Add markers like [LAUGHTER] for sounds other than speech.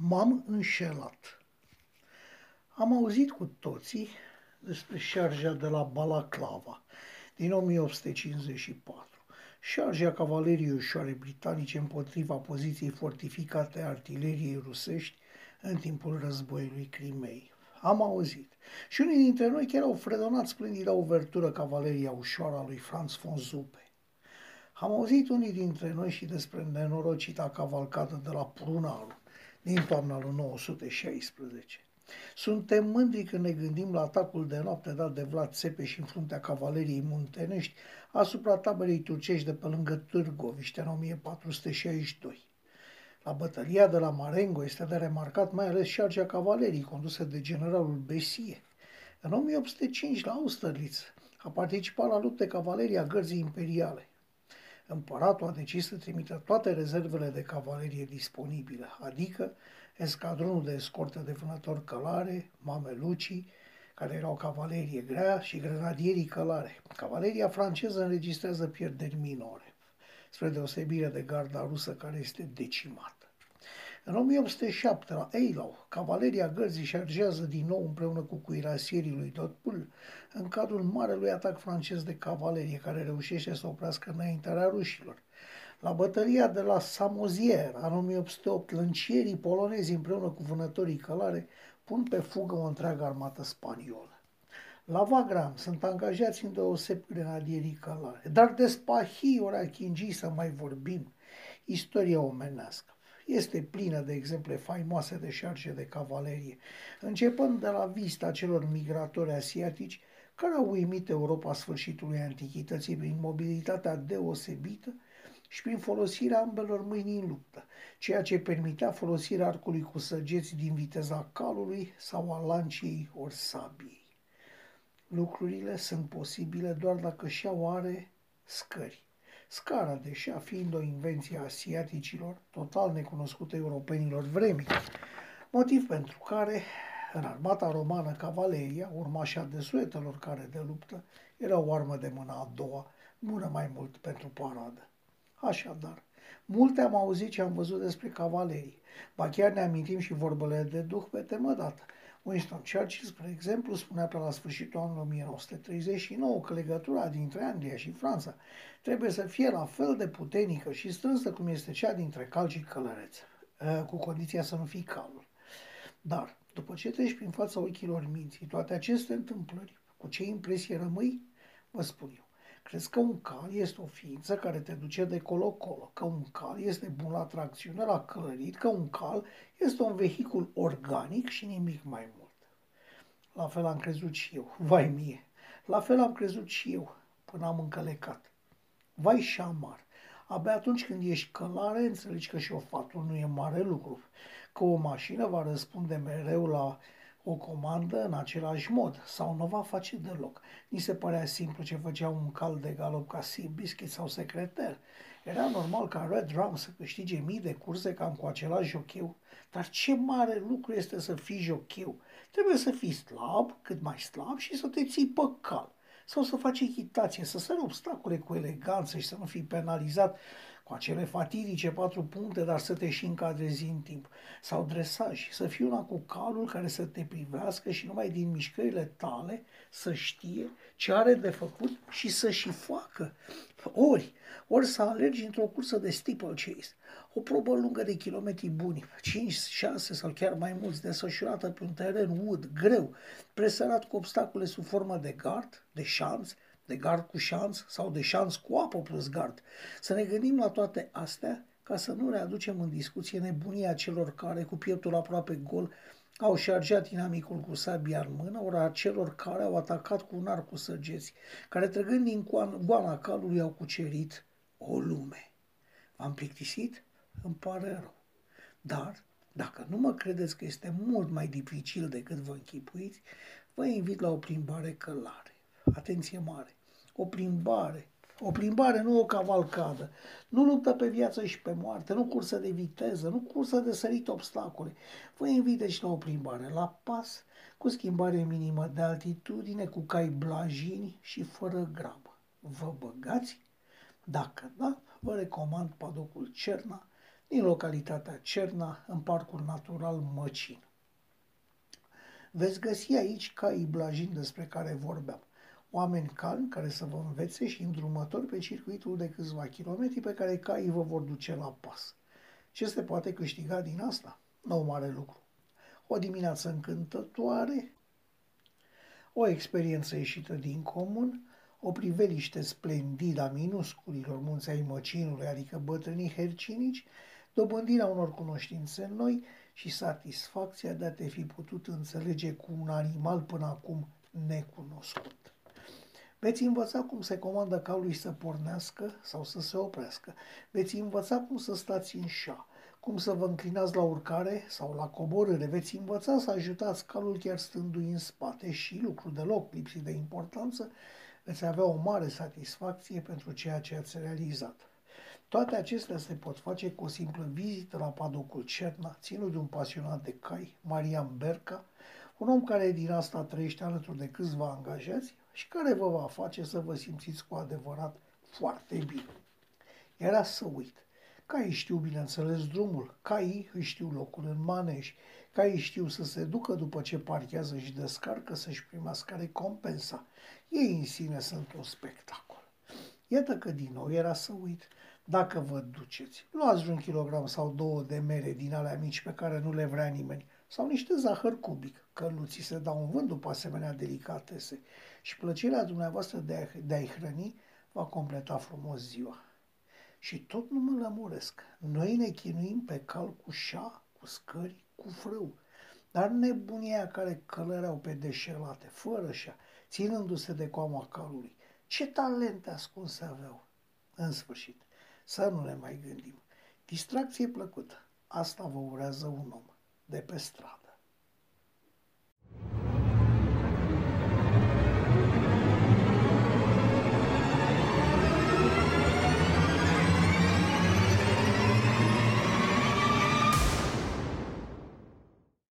M-am înșelat. Am auzit cu toții despre șarja de la Balaclava din 1854, șarja cavaleriei ușoare britanice împotriva poziției fortificate a artileriei rusești în timpul războiului Crimei. Am auzit. Și unii dintre noi chiar au fredonat splendida uvertură cavaleria ușoară a lui Franz von Zupe. Am auzit unii dintre noi și despre nenorocita cavalcată de la Prunalu, din toamna lui 916. Suntem mândri când ne gândim la atacul de noapte dat de Vlad Țepeș în fruntea cavaleriei muntenești asupra taberei turcești de pe lângă Târgoviște în 1462. La bătălia de la Marengo este de remarcat mai ales șargea cavalerii condusă de generalul Besie. În 1805 la Austerlitz a participat la lupte cavaleria gărzii imperiale. Împăratul a decis să trimită toate rezervele de cavalerie disponibile, adică escadronul de escortă de vânători călare, mamelucii, care erau cavalerie grea și grenadierii călare. Cavaleria franceză înregistrează pierderi minore, spre deosebire de garda rusă care este decimată. În 1807, la Eilau, cavaleria gărzii șargează din nou împreună cu cuirasierii lui Dotpul în cadrul marelui atac francez de cavalerie care reușește să oprească înaintarea rușilor. La bătălia de la Samozier, în 1808, lâncierii polonezi împreună cu vânătorii călare pun pe fugă o întreagă armată spaniolă. La Vagram sunt angajați în deoseb grenadierii călare, dar de spahii ori chingii să mai vorbim, istoria omenească este plină de exemple faimoase de șarge de cavalerie, începând de la vista celor migratori asiatici care au uimit Europa sfârșitului antichității prin mobilitatea deosebită și prin folosirea ambelor mâini în luptă, ceea ce permitea folosirea arcului cu săgeți din viteza calului sau a lanciei ori sabiei. Lucrurile sunt posibile doar dacă și-au are scări. Scara de șa fiind o invenție a asiaticilor, total necunoscută europenilor vremii, motiv pentru care în armata romană cavaleria, urmașa de suetelor care de luptă, era o armă de mână a doua, bună mai mult pentru paradă. Așadar, multe am auzit și am văzut despre cavalerii, ba chiar ne amintim și vorbele de duh pe temă dată, Winston Churchill, spre exemplu, spunea pe la sfârșitul anului 1939 că legătura dintre Anglia și Franța trebuie să fie la fel de puternică și strânsă cum este cea dintre cal și călăreț, ă, cu condiția să nu fii calul. Dar, după ce treci prin fața ochilor minții toate aceste întâmplări, cu ce impresie rămâi? Vă spun eu. Crezi că un cal este o ființă care te duce de colo-colo, că un cal este bun la tracțiune, la călărit, că un cal este un vehicul organic și nimic mai mult. La fel am crezut și eu, [LAUGHS] vai mie. La fel am crezut și eu, până am încălecat. Vai și șamar. Abia atunci când ești călare, înțelegi că și o fată nu e mare lucru, că o mașină va răspunde mereu la o comandă în același mod sau nu va face deloc. Ni se părea simplu ce făcea un cal de galop ca Biscuit sau secretar. Era normal ca Red Rum să câștige mii de curse cam cu același jocheu, dar ce mare lucru este să fii jocheu. Trebuie să fii slab, cât mai slab și să te ții pe cal sau să faci echitație, să sări obstacole cu eleganță și să nu fii penalizat cu acele fatidice patru puncte, dar să te și încadrezi în timp. Sau dresaj, să fii una cu calul care să te privească și numai din mișcările tale să știe ce are de făcut și să și facă. Ori, ori să alergi într-o cursă de steeplechase, o probă lungă de kilometri buni, 5, 6 sau chiar mai mulți, desfășurată pe un teren ud, greu, presărat cu obstacole sub formă de gard, de șanț, de gard cu șanț sau de șanț cu apă plus gard. Să ne gândim la toate astea ca să nu readucem în discuție nebunia celor care, cu pieptul aproape gol, au șargeat inamicul cu sabia în mână, ora celor care au atacat cu un arc cu săgeți, care trăgând din goana calului au cucerit o lume. V-am plictisit? Îmi pare rău. Dar, dacă nu mă credeți că este mult mai dificil decât vă închipuiți, vă invit la o plimbare călare. Atenție mare! O plimbare o plimbare, nu o cavalcadă. Nu luptă pe viață și pe moarte, nu cursă de viteză, nu cursă de sărit obstacole. Vă invit deci la o plimbare la pas, cu schimbare minimă de altitudine, cu cai blajini și fără grabă. Vă băgați? Dacă da, vă recomand padocul Cerna, din localitatea Cerna, în Parcul Natural Măcin. Veți găsi aici caii blajini despre care vorbeam, oameni calmi care să vă învețe și îndrumători pe circuitul de câțiva kilometri pe care caii vă vor duce la pas. Ce se poate câștiga din asta? Nu mare lucru. O dimineață încântătoare, o experiență ieșită din comun, o priveliște splendidă a minusculilor munți ai măcinului, adică bătrânii hercinici, dobândirea unor cunoștințe noi și satisfacția de a te fi putut înțelege cu un animal până acum necunoscut. Veți învăța cum se comandă calului să pornească sau să se oprească. Veți învăța cum să stați în șa, cum să vă înclinați la urcare sau la coborâre. Veți învăța să ajutați calul chiar stându-i în spate și, lucru deloc lipsit de importanță, veți avea o mare satisfacție pentru ceea ce ați realizat. Toate acestea se pot face cu o simplă vizită la padocul Cerna, ținut de un pasionat de cai, Marian Berca, un om care din asta trăiește alături de câțiva angajați și care vă va face să vă simțiți cu adevărat foarte bine. Era să uit. Caii știu, bineînțeles, drumul, caii își știu locul în manej, caii știu să se ducă după ce parchează și descarcă să-și primească recompensa. Ei în sine sunt un spectacol. Iată că din nou era să uit. Dacă vă duceți, luați un kilogram sau două de mere din alea mici pe care nu le vrea nimeni, sau niște zahăr cubic, că nu ți se dau în vânt după asemenea delicatese și plăcerea dumneavoastră de, a, de a-i hrăni va completa frumos ziua. Și tot nu mă lămuresc. Noi ne chinuim pe cal cu șa, cu scări, cu frâu. Dar nebunia care călăreau pe deșelate, fără șa, ținându-se de coama calului. Ce talente ascunse aveau! În sfârșit, să nu ne mai gândim. Distracție plăcută. Asta vă urează un om de pe stradă.